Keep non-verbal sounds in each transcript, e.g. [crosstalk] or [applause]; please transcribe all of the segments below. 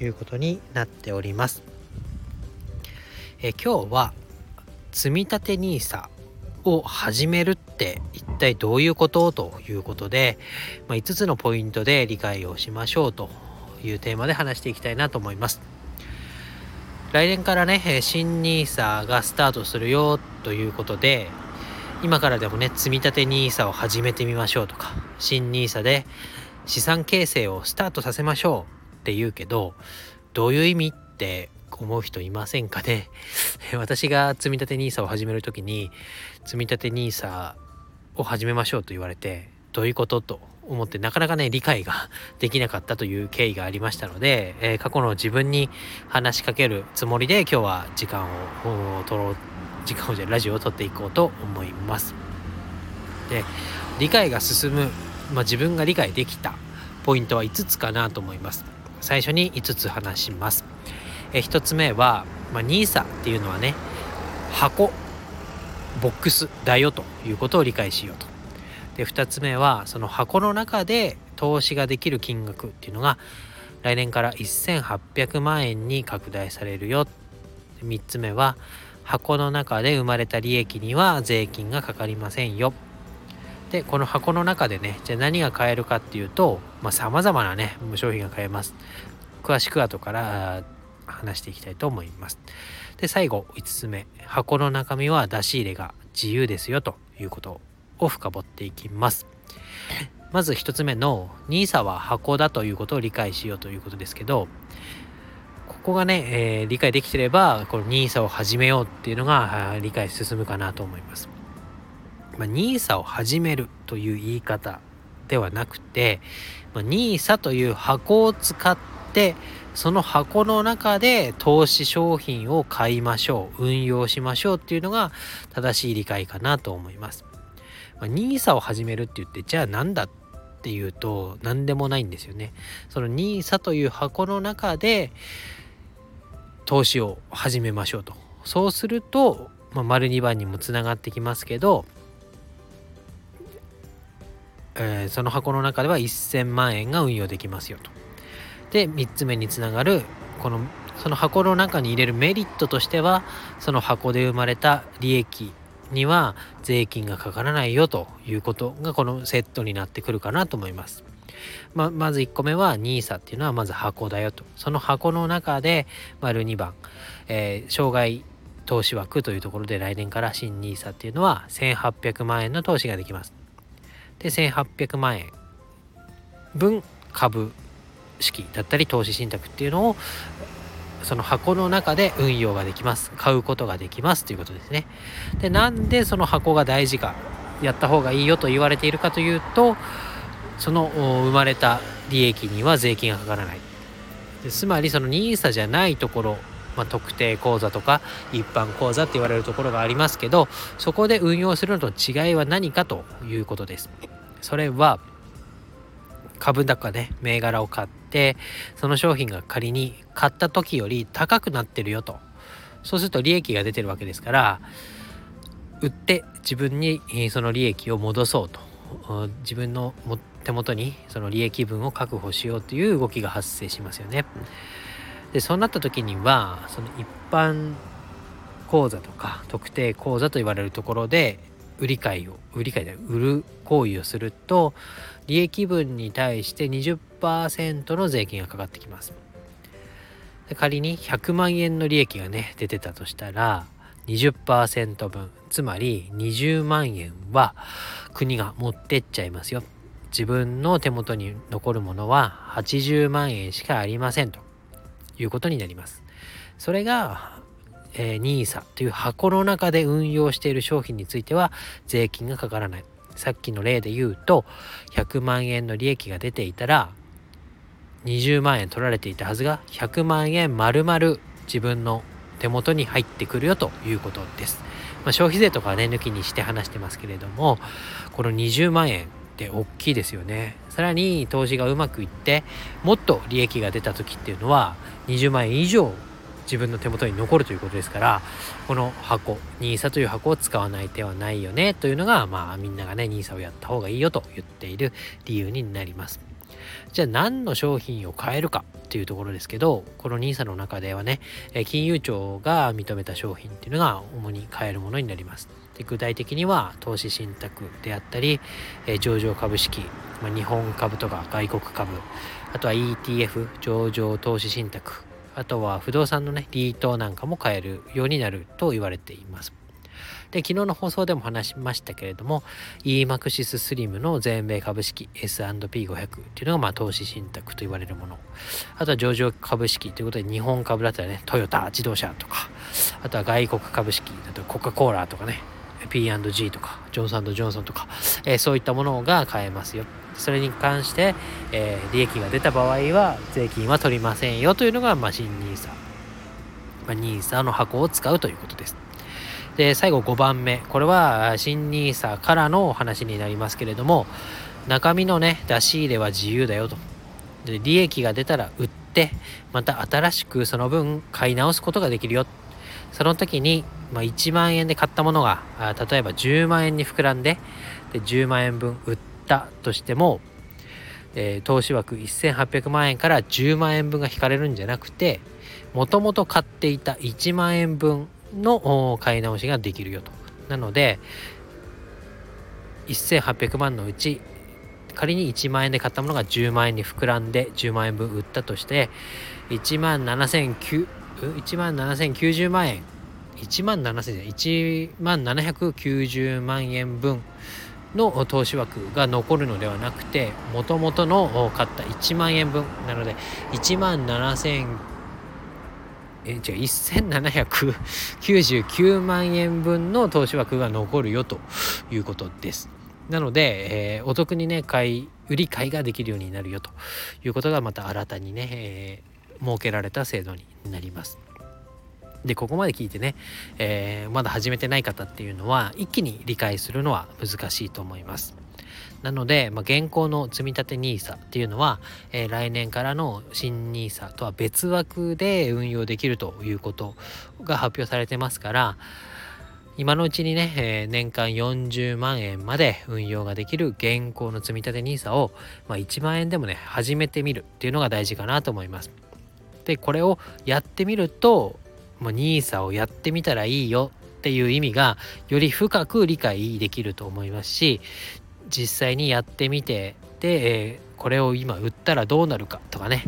いうことになっております。え今日は積立 NISA を始めるって一体どういうこと？ということで、まあ、5つのポイントで理解をしましょうというテーマで話していきたいなと思います。来年からね、新 NISA がスタートするよということで、今からでもね、積立 NISA を始めてみましょうとか、新 NISA で資産形成をスタートさせましょうって言うけどどういう意味って思う人いませんかね？[laughs] 私が積立 NISA を始める時に積立 NISA を始めましょうと言われてどういうことと思ってなかなかね理解が [laughs] できなかったという経緯がありましたので、えー、過去の自分に話しかけるつもりで今日は時間を取ろう時間をじゃラジオを撮っていこうと思います。で理解が進む、まあ、自分が理解できたポイントは5つかなと思います。最初に5つ話します。え1つ目は、まあ、NISA っていうのはね箱ボックスだよということを理解しようと。で2つ目はその箱の中で投資ができる金額っていうのが来年から1800万円に拡大されるよ。3つ目は箱の中で生まれた利益には税金がかかりませんよ。でこの箱の中でねじゃあ何が買えるかっていうとさまざ、まなね商品が買えます。詳しく後から話していきたいと思います。で最後5つ目。箱の中身は出し入れが自由ですよということを深掘っていきます。まず1つ目の NISA は箱だということを理解しようということですけどここがね、えー、理解できてればこの NISA を始めようっていうのが理解進むかなと思います。まあ、NISA を始めるという言い方ではなくて、まあ、NISA という箱を使ってその箱の中で投資商品を買いましょう運用しましょうっていうのが正しい理解かなと思います。まあ、NISA を始めるって言ってじゃあ何だっていうと何でもないんですよね。その NISA という箱の中で投資を始めましょうと。そうすると、まあ、丸2番にもつながってきますけどえー、その箱の中では1000万円が運用できますよと。で3つ目につながるこのその箱の中に入れるメリットとしてはその箱で生まれた利益には税金がかからないよということがこのセットになってくるかなと思います。ままず1個目は NISA っていうのはまず箱だよと。その箱の中で丸2番、えー、障害投資枠というところで来年から新 NISA っていうのは1800万円の投資ができます。で1800万円。分株式だったり投資信託っていうのをその箱の中で運用ができます。買うことができますということですね。でなんでその箱が大事かやった方がいいよと言われているかというとその生まれた利益には税金がかからない。つまりその NISA じゃないところまあ、特定口座とか一般口座って言われるところがありますけどそこで運用するのと違いは何かということです。それは株高で銘柄を買ってその商品が仮に買った時より高くなってるよとそうすると利益が出てるわけですから売って自分にその利益を戻そうと自分の手元にその利益分を確保しようという動きが発生しますよね。でそうなった時にはその一般口座とか特定口座と言われるところで売り買いを売り買いで売る行為をすると利益分に対して20%の税金がかかってきます。仮に100万円の利益がね出てたとしたら20%分。つまり20万円は国が持ってっちゃいますよ。自分の手元に残るものは80万円しかありませんと。いうことになります。それが、えー、NISA という箱の中で運用している商品については税金がかからない。さっきの例で言うと100万円の利益が出ていたら20万円取られていたはずが100万円丸々自分の手元に入ってくるよということです。まあ、消費税とかはね抜きにして話してますけれどもこの20万円って大きいですよね。さらに投資がうまくいってもっと利益が出た時っていうのは20万円以上自分の手元に残るということですからこの箱 NISA という箱を使わない手はないよねというのがまあみんながね NISA をやった方がいいよと言っている理由になります。じゃあ何の商品を買えるかっていうところですけどこの NISA の中ではね金融庁が認めた商品っていうのが主に買えるものになりますで具体的には投資信託であったり上場株式、まあ、日本株とか外国株あとは ETF 上場投資信託あとは不動産のねリートなんかも買えるようになると言われていますで、昨日の放送でも話しましたけれども、EMAXIS SLIM の全米株式 S&P500 っていうのがまあ投資信託と言われるもの。あとは上場株式ということで日本株だったらね、トヨタ自動車とか、あとは外国株式だとコカ・コーラとかね、P&G とか、ジョンソンジョンソンとか、えー、そういったものが買えますよ。それに関して、えー、利益が出た場合は税金は取りませんよというのが、まあ、新 NISA。まあ、NISA の箱を使うということです。で、最後5番目。これは新 NISA からのお話になりますけれども、中身のね、出し入れは自由だよと。で、利益が出たら売って、また新しくその分買い直すことができるよ。その時に、まあ、1万円で買ったものが、例えば10万円に膨らんで、で10万円分売ったとしても、えー、投資枠1800万円から10万円分が引かれるんじゃなくて、もともと買っていた1万円分の買い直しができるよと。なので、1800万のうち、仮に1万円で買ったものが10万円に膨らんで10万円分売ったとして、1万7900、1万7090万円、1万7000 1万790万円分の投資枠が残るのではなくて、もともとの買った1万円分なので、1万7000え違う1799万円分の投資枠が残るよということです。なので、えー、お得にね買い売り買いができるようになるよということがまた新たにね、えー、設けられた制度になります。でここまで聞いてね、えー、まだ始めてない方っていうのは一気に理解するのは難しいと思います。なので、まあ、現行の積立 NISA っていうのは、えー、来年からの新 NISA とは別枠で運用できるということが発表されてますから今のうちにね、えー、年間40万円まで運用ができる現行の積立 NISA を、まあ、1万円でもね始めてみるっていうのが大事かなと思います。でこれをやってみるともう NISA をやってみたらいいよっていう意味がより深く理解できると思いますし実際にやってみてで、え、これを今売ったらどうなるかとかね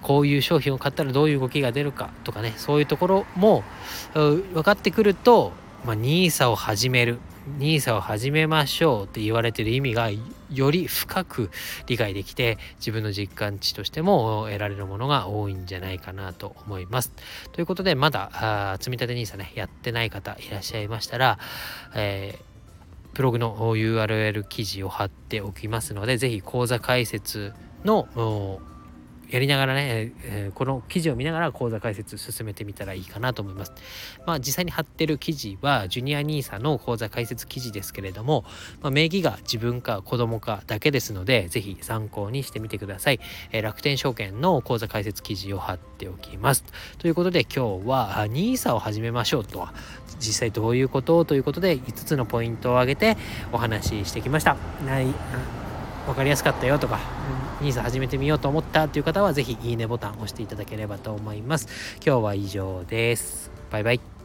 こういう商品を買ったらどういう動きが出るかとかねそういうところも分かってくると、まあ、NISA を始める。NISA を始めましょうって言われてる意味がより深く理解できて自分の実感値としても得られるものが多いんじゃないかなと思います。ということでまだ積み立て NISA ねやってない方いらっしゃいましたら、えーブログの URL 記事を貼っておきますので、ぜひ講座解説のやりながらね、えー、この記事を見ながら講座解説進めてみたらいいかなと思います。まあ実際に貼ってる記事はジュニア NISA の講座解説記事ですけれども、まあ、名義が自分か子供かだけですので、ぜひ参考にしてみてください。えー、楽天証券の講座解説記事を貼っておきます。ということで今日は NISA を始めましょうとは実際どういうこと？ということで5つのポイントを挙げてお話ししてきました。ない分かりやすかったよとか NISA 始めてみようと思ったという方は是非いいねボタンを押していただければと思います。今日は以上です。バイバイ。